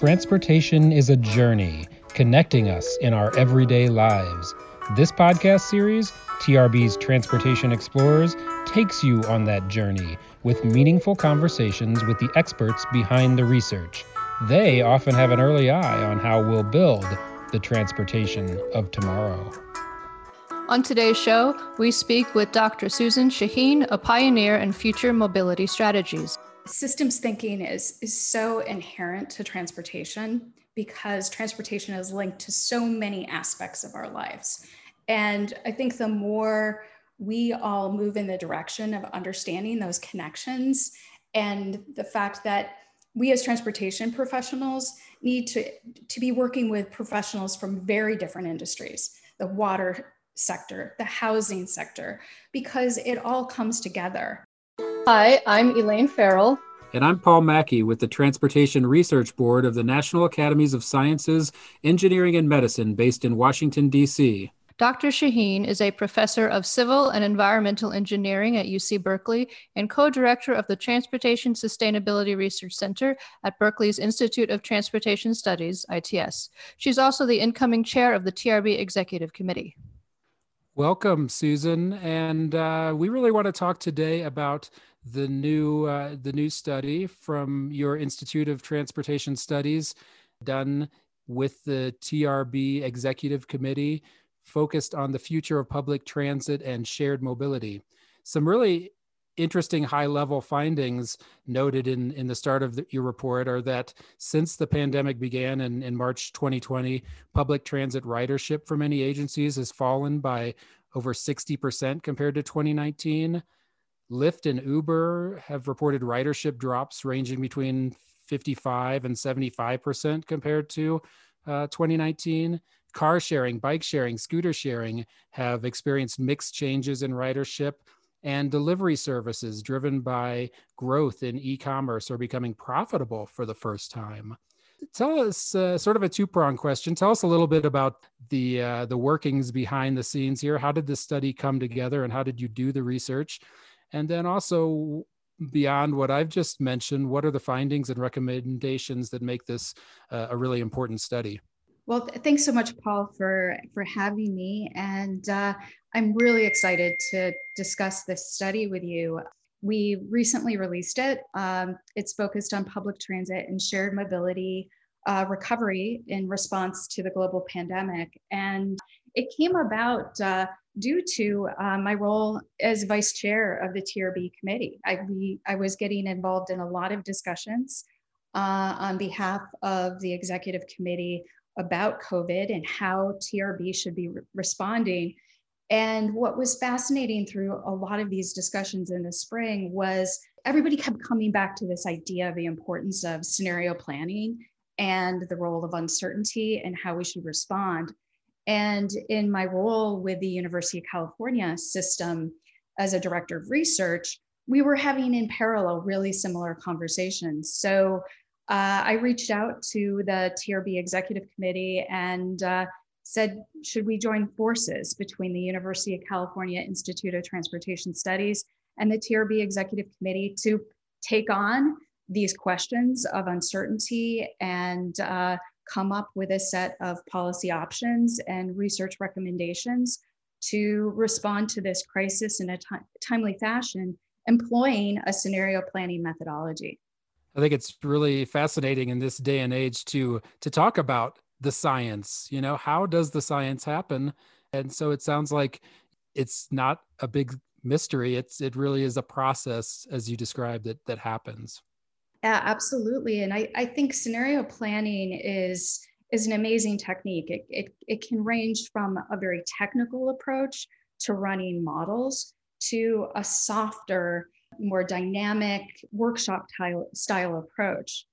Transportation is a journey connecting us in our everyday lives. This podcast series, TRB's Transportation Explorers, takes you on that journey with meaningful conversations with the experts behind the research. They often have an early eye on how we'll build the transportation of tomorrow. On today's show, we speak with Dr. Susan Shaheen, a pioneer in future mobility strategies. Systems thinking is, is so inherent to transportation because transportation is linked to so many aspects of our lives. And I think the more we all move in the direction of understanding those connections and the fact that we as transportation professionals need to, to be working with professionals from very different industries the water sector, the housing sector, because it all comes together. Hi, I'm Elaine Farrell. And I'm Paul Mackey with the Transportation Research Board of the National Academies of Sciences, Engineering, and Medicine based in Washington, D.C. Dr. Shaheen is a professor of civil and environmental engineering at UC Berkeley and co director of the Transportation Sustainability Research Center at Berkeley's Institute of Transportation Studies, ITS. She's also the incoming chair of the TRB Executive Committee. Welcome, Susan. And uh, we really want to talk today about the new uh, the new study from your Institute of Transportation Studies done with the TRB Executive Committee focused on the future of public transit and shared mobility. Some really interesting high level findings noted in, in the start of the, your report are that since the pandemic began in, in March 2020, public transit ridership for many agencies has fallen by over 60% compared to 2019. Lyft and Uber have reported ridership drops ranging between 55 and 75% compared to uh, 2019 car sharing, bike sharing, scooter sharing have experienced mixed changes in ridership, and delivery services driven by growth in e commerce are becoming profitable for the first time. Tell us uh, sort of a two pronged question. Tell us a little bit about the, uh, the workings behind the scenes here. How did this study come together and how did you do the research? And then also, beyond what I've just mentioned, what are the findings and recommendations that make this uh, a really important study? Well, th- thanks so much, Paul, for for having me, and uh, I'm really excited to discuss this study with you. We recently released it. Um, it's focused on public transit and shared mobility uh, recovery in response to the global pandemic, and it came about uh, due to uh, my role as vice chair of the TRB committee. I, we, I was getting involved in a lot of discussions uh, on behalf of the executive committee about COVID and how TRB should be re- responding. And what was fascinating through a lot of these discussions in the spring was everybody kept coming back to this idea of the importance of scenario planning and the role of uncertainty and how we should respond. And in my role with the University of California system as a director of research, we were having in parallel really similar conversations. So uh, I reached out to the TRB executive committee and uh, said, should we join forces between the University of California Institute of Transportation Studies and the TRB executive committee to take on these questions of uncertainty and uh, come up with a set of policy options and research recommendations to respond to this crisis in a timely fashion, employing a scenario planning methodology. I think it's really fascinating in this day and age to to talk about the science. You know, how does the science happen? And so it sounds like it's not a big mystery. It's it really is a process, as you described, that that happens. Yeah, absolutely. And I, I think scenario planning is is an amazing technique. It, it, it can range from a very technical approach to running models to a softer more dynamic workshop style, style approach.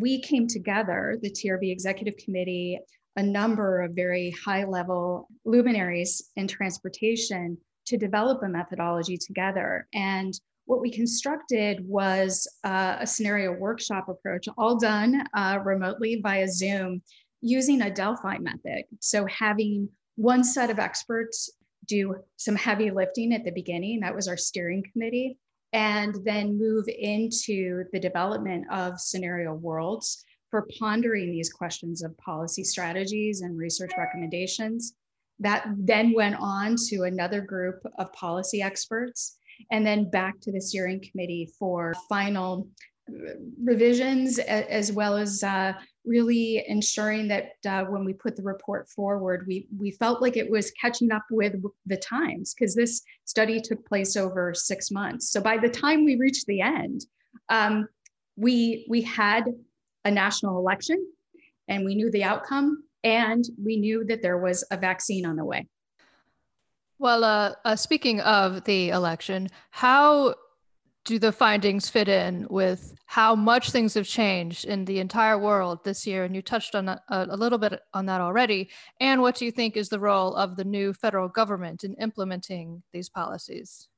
We came together, the TRB Executive Committee, a number of very high level luminaries in transportation to develop a methodology together. And what we constructed was uh, a scenario workshop approach, all done uh, remotely via Zoom using a Delphi method. So, having one set of experts do some heavy lifting at the beginning, that was our steering committee and then move into the development of scenario worlds for pondering these questions of policy strategies and research recommendations. That then went on to another group of policy experts, and then back to the steering committee for final revisions as well as uh, really ensuring that uh, when we put the report forward, we, we felt like it was catching up with the times because this study took place over six months. So by the time we reached the end, um, we, we had a national election and we knew the outcome and we knew that there was a vaccine on the way. Well, uh, uh, speaking of the election, how do the findings fit in with how much things have changed in the entire world this year? And you touched on a, uh, a little bit on that already. And what do you think is the role of the new federal government in implementing these policies?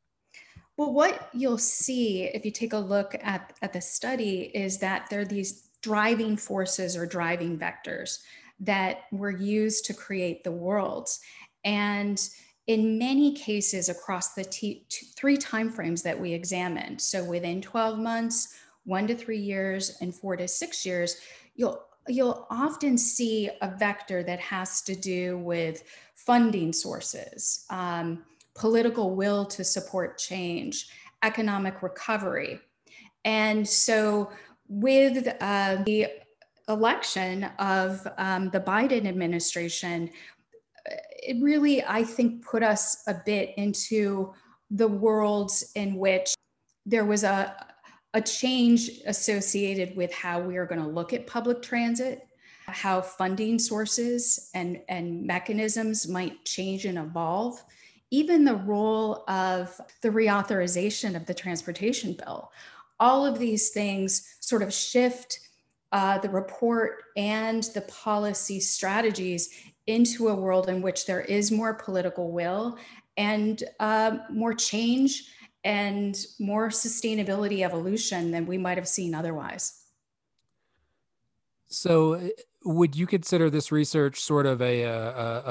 Well, what you'll see if you take a look at, at the study is that there are these driving forces or driving vectors that were used to create the world. And in many cases across the t- t- three timeframes that we examined, so within 12 months, one to three years, and four to six years, you'll you'll often see a vector that has to do with funding sources, um, political will to support change, economic recovery. And so, with uh, the election of um, the Biden administration, it really, I think, put us a bit into the worlds in which there was a, a change associated with how we are going to look at public transit, how funding sources and, and mechanisms might change and evolve, even the role of the reauthorization of the transportation bill. All of these things sort of shift uh, the report and the policy strategies into a world in which there is more political will and uh, more change and more sustainability evolution than we might have seen otherwise. So, uh, would you consider this research sort of a, a,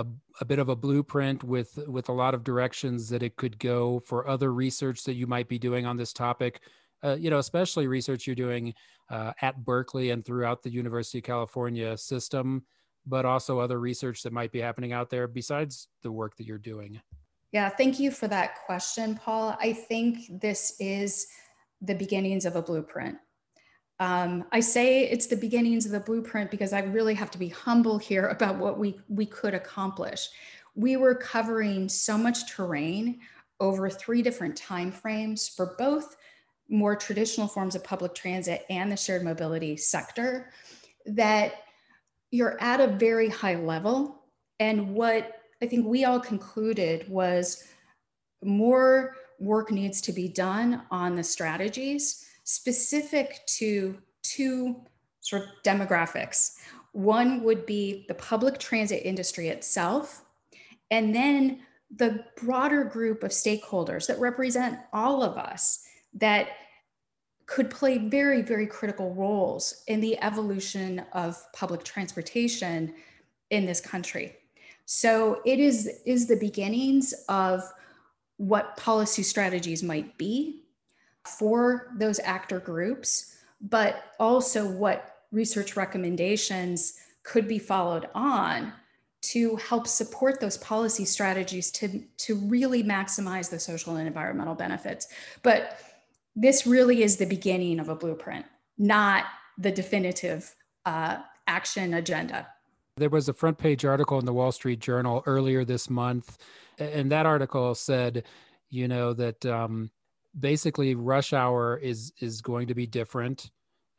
a, a, bit of a blueprint with with a lot of directions that it could go for other research that you might be doing on this topic? Uh, you know, especially research you're doing uh, at Berkeley and throughout the University of California system but also other research that might be happening out there besides the work that you're doing? Yeah, thank you for that question, Paul. I think this is the beginnings of a blueprint. Um, I say it's the beginnings of the blueprint because I really have to be humble here about what we, we could accomplish. We were covering so much terrain over three different time frames for both more traditional forms of public transit and the shared mobility sector that you're at a very high level. And what I think we all concluded was more work needs to be done on the strategies specific to two sort of demographics. One would be the public transit industry itself, and then the broader group of stakeholders that represent all of us that could play very, very critical roles in the evolution of public transportation in this country. So it is, is the beginnings of what policy strategies might be for those actor groups, but also what research recommendations could be followed on to help support those policy strategies to, to really maximize the social and environmental benefits. But this really is the beginning of a blueprint, not the definitive uh, action agenda. There was a front page article in the Wall Street Journal earlier this month, and that article said, you know, that um, basically rush hour is is going to be different,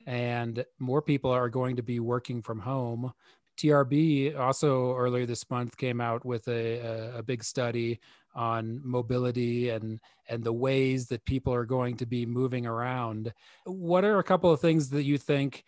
and more people are going to be working from home. TRB also earlier this month came out with a, a, a big study on mobility and and the ways that people are going to be moving around. What are a couple of things that you think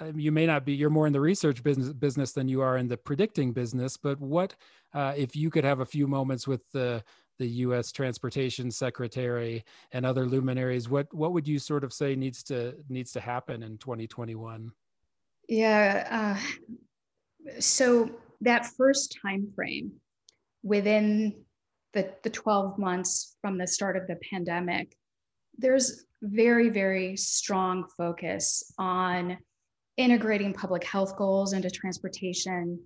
um, you may not be you're more in the research business business than you are in the predicting business, but what uh, if you could have a few moments with the the U.S. Transportation Secretary and other luminaries, what what would you sort of say needs to needs to happen in 2021? Yeah, uh, so that first time frame within the, the 12 months from the start of the pandemic, there's very, very strong focus on integrating public health goals into transportation,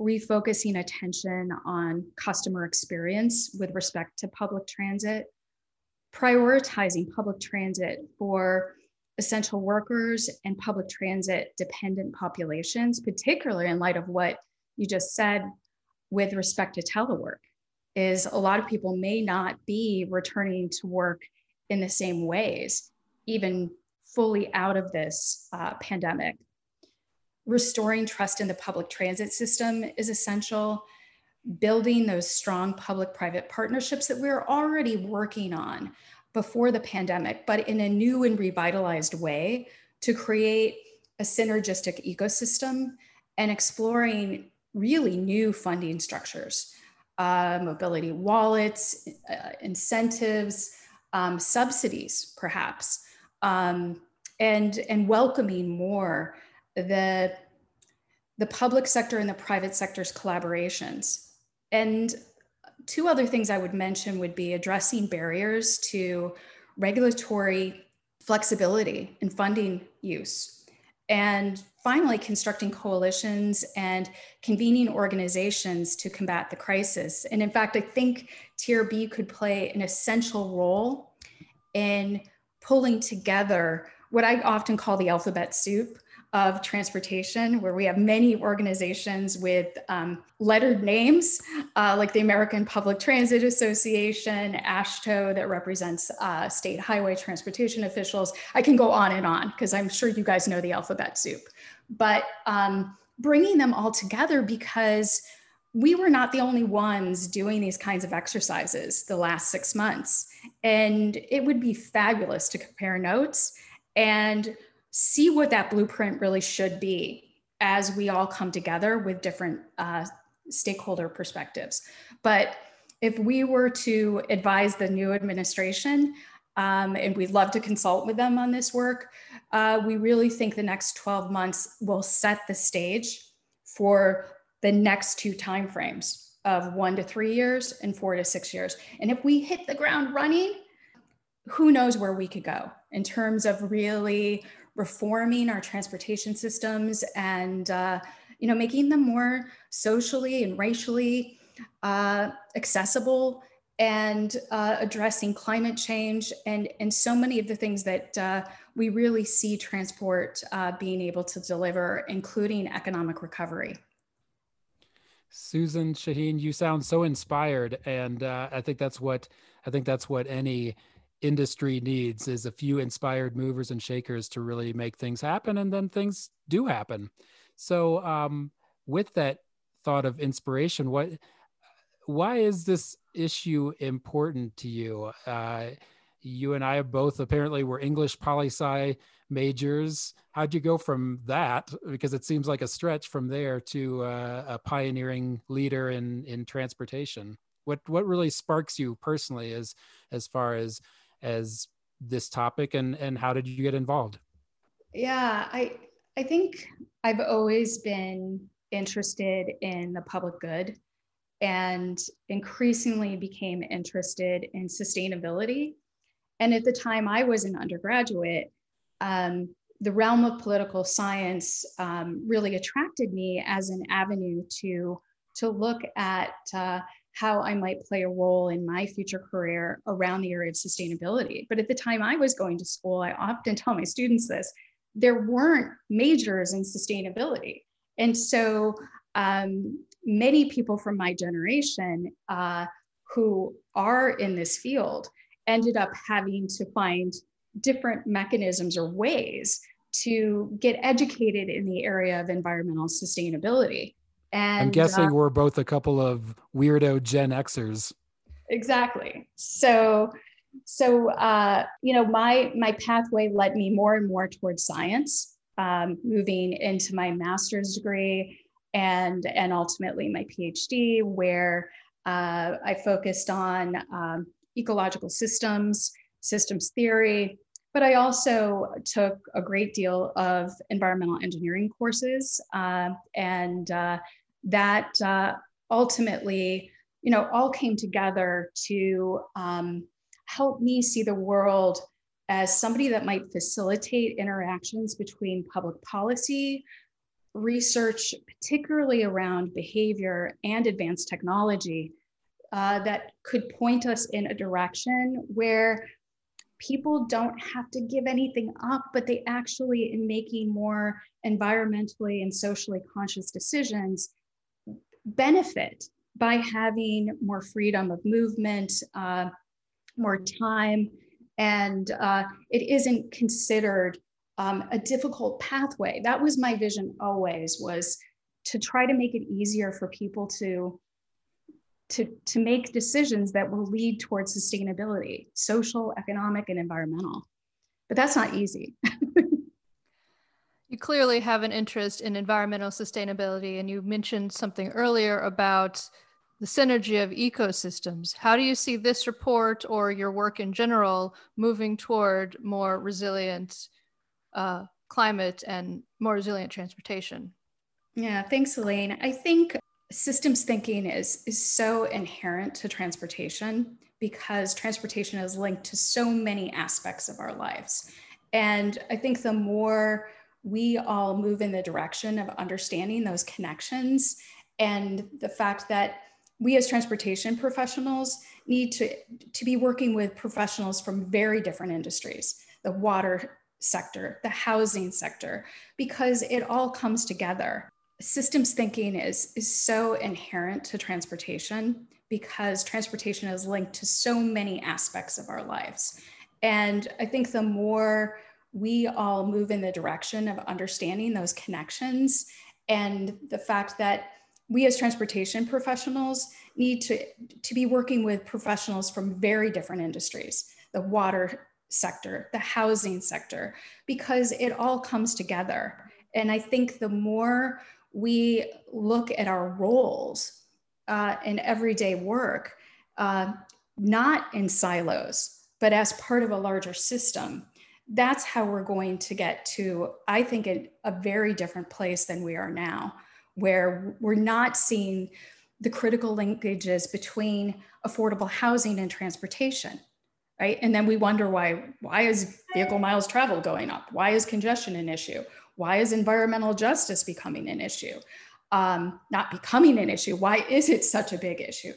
refocusing attention on customer experience with respect to public transit, prioritizing public transit for essential workers and public transit dependent populations, particularly in light of what you just said with respect to telework, is a lot of people may not be returning to work in the same ways, even fully out of this uh, pandemic. Restoring trust in the public transit system is essential. Building those strong public private partnerships that we're already working on before the pandemic, but in a new and revitalized way to create a synergistic ecosystem and exploring really new funding structures, uh, mobility wallets, uh, incentives, um, subsidies, perhaps, um, and, and welcoming more the, the public sector and the private sector's collaborations. And two other things I would mention would be addressing barriers to regulatory flexibility and funding use. And finally, constructing coalitions and convening organizations to combat the crisis. And in fact, I think TRB could play an essential role in pulling together what I often call the alphabet soup of transportation, where we have many organizations with um, lettered names, uh, like the American Public Transit Association, AASHTO, that represents uh, state highway transportation officials. I can go on and on because I'm sure you guys know the alphabet soup. But um, bringing them all together because we were not the only ones doing these kinds of exercises the last six months. And it would be fabulous to compare notes and see what that blueprint really should be as we all come together with different uh, stakeholder perspectives. But if we were to advise the new administration, um, and we'd love to consult with them on this work, uh, we really think the next 12 months will set the stage for the next two timeframes of one to three years and four to six years. And if we hit the ground running, who knows where we could go in terms of really reforming our transportation systems and uh, you know making them more socially and racially uh, accessible and uh, addressing climate change and and so many of the things that uh, we really see transport uh, being able to deliver including economic recovery. Susan shaheen you sound so inspired and uh, i think that's what i think that's what any industry needs is a few inspired movers and shakers to really make things happen and then things do happen. So um, with that thought of inspiration what why is this issue important to you? Uh, you and i both apparently were english poli sci majors. How'd you go from that? Because it seems like a stretch from there to uh, a pioneering leader in in transportation. What what really sparks you personally as as far as as this topic and and how did you get involved? Yeah i i think i've always been interested in the public good and increasingly became interested in sustainability. And at the time i was an undergraduate um, the realm of political science um, really attracted me as an avenue to to look at uh, how I might play a role in my future career around the area of sustainability. But at the time I was going to school, I often tell my students this there weren't majors in sustainability. And so um, many people from my generation uh, who are in this field ended up having to find different mechanisms or ways to get educated in the area of environmental sustainability. And I'm guessing uh, we're both a couple of weirdo Gen Xers. Exactly. So, so uh, you know, my my pathway led me more and more towards science, um, moving into my master's degree and and ultimately my PhD, where uh, I focused on um, ecological systems, systems theory, but I also took a great deal of environmental engineering courses uh, and uh, that uh, ultimately, you know, all came together to um, help me see the world as somebody that might facilitate interactions between public policy, research, particularly around behavior and advanced technology, uh, that could point us in a direction where people don't have to give anything up, but they actually, in making more environmentally and socially conscious decisions, benefit by having more freedom of movement, uh, more time, and uh, it isn't considered um, a difficult pathway. That was my vision always was to try to make it easier for people to to, to make decisions that will lead towards sustainability, social, economic, and environmental. But that's not easy. you clearly have an interest in environmental sustainability, and you mentioned something earlier about the synergy of ecosystems. How do you see this report or your work in general moving toward more resilient uh, climate and more resilient transportation? Yeah, thanks, Elaine. I think systems thinking is, is so inherent to transportation because transportation is linked to so many aspects of our lives. And I think the more we all move in the direction of understanding those connections and the fact that we as transportation professionals need to, to be working with professionals from very different industries the water sector, the housing sector, because it all comes together. Systems thinking is, is so inherent to transportation because transportation is linked to so many aspects of our lives. And I think the more we all move in the direction of understanding those connections and the fact that we as transportation professionals need to, to be working with professionals from very different industries the water sector, the housing sector, because it all comes together. And I think the more we look at our roles uh, in everyday work, uh, not in silos, but as part of a larger system, that's how we're going to get to, I think, a, a very different place than we are now where we're not seeing the critical linkages between affordable housing and transportation right? And then we wonder why why is vehicle miles traveled going up? Why is congestion an issue why is environmental justice becoming an issue um, not becoming an issue why is it such a big issue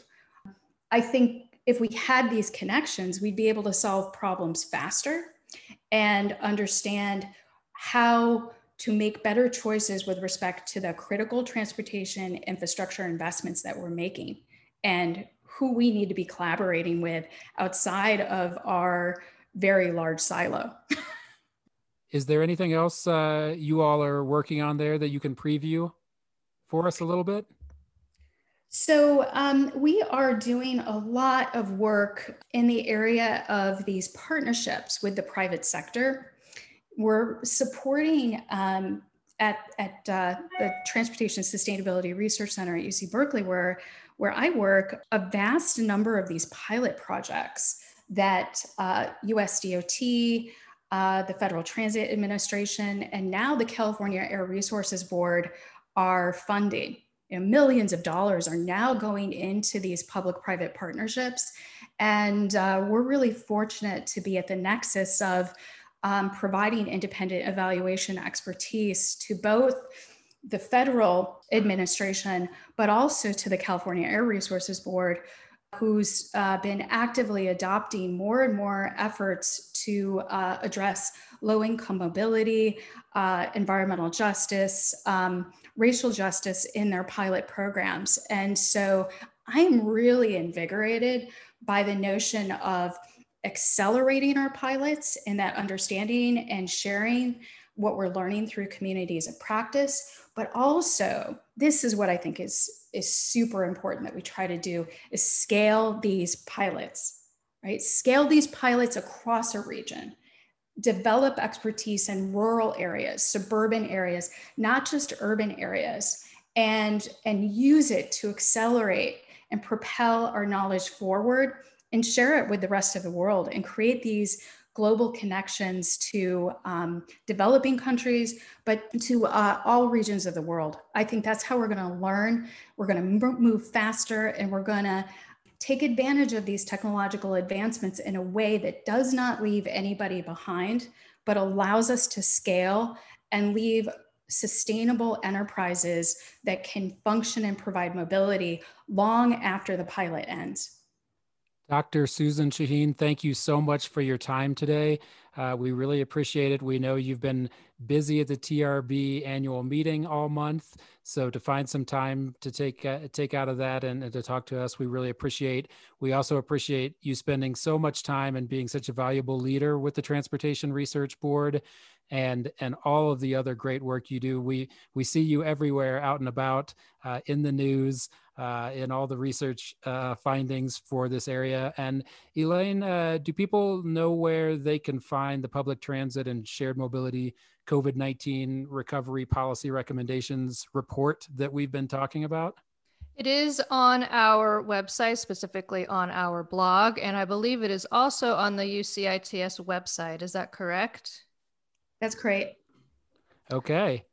i think if we had these connections we'd be able to solve problems faster and understand how to make better choices with respect to the critical transportation infrastructure investments that we're making and who we need to be collaborating with outside of our very large silo. Is there anything else uh, you all are working on there that you can preview for us a little bit? So, um, we are doing a lot of work in the area of these partnerships with the private sector we're supporting um, at, at uh, the Transportation Sustainability Research Center at UC Berkeley, where, where I work, a vast number of these pilot projects that uh, USDOT, uh, the Federal Transit Administration, and now the California Air Resources Board are funding. You know, millions of dollars are now going into these public private partnerships. And uh, we're really fortunate to be at the nexus of um, providing independent evaluation expertise to both the federal administration, but also to the California Air Resources Board, who's uh, been actively adopting more and more efforts to uh, address low income mobility, uh, environmental justice, um, racial justice in their pilot programs. And so I'm really invigorated by the notion of accelerating our pilots and that understanding and sharing what we're learning through communities of practice but also this is what i think is is super important that we try to do is scale these pilots right? Scale these pilots across a region. Develop expertise in rural areas suburban areas not just urban areas and and use it to accelerate and propel our knowledge forward and share it with the rest of the world and create these global connections to um, developing countries, but to uh, all regions of the world. I think that's how we're going to learn. We're going to move faster and we're going to take advantage of these technological advancements in a way that does not leave anybody behind, but allows us to scale and leave sustainable enterprises that can function and provide mobility long after the pilot ends. Dr. Susan Shaheen, thank you so much for your time today. Uh, we really appreciate it. We know you've been busy at the TRB annual meeting all month, so to find some time to take uh, take out of that and, and, to talk to us, we really appreciate. We also appreciate you spending so much time and being such a valuable leader with the Transportation Research Board, and and all of the other great work you do. We we see you everywhere, out and about, uh, in the news uh, in all the research uh, findings for this area. And Elaine, uh, do people know where they can find the public transit and shared mobility COVID 19 recovery policy recommendations report that we've been talking about? It is on our website, specifically on our blog, and I believe it is also on the UCITS website. Is that correct? That's great. Okay.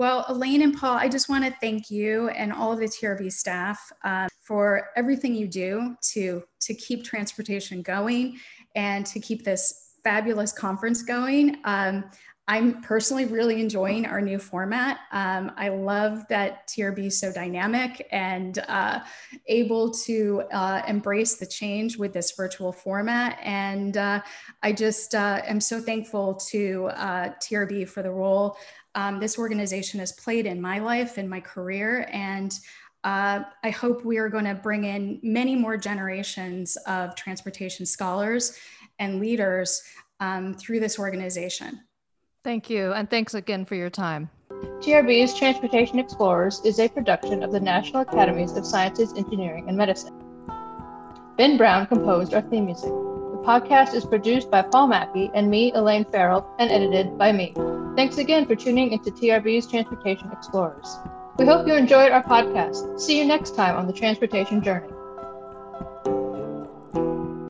Well, Elaine and Paul, I just want to thank you and all of the TRB staff um, for everything you do to, to keep transportation going and to keep this fabulous conference going. Um, I'm personally really enjoying our new format. Um, I love that TRB is so dynamic and uh, able to uh, embrace the change with this virtual format. And uh, I just uh, am so thankful to uh, TRB for the role um, this organization has played in my life and my career. And uh, I hope we are going to bring in many more generations of transportation scholars and leaders um, through this organization. Thank you. And thanks again for your time. TRB's Transportation Explorers is a production of the National Academies of Sciences, Engineering, and Medicine. Ben Brown composed our theme music. Podcast is produced by Paul Mackey and me, Elaine Farrell, and edited by me. Thanks again for tuning into TRB's Transportation Explorers. We hope you enjoyed our podcast. See you next time on the Transportation Journey.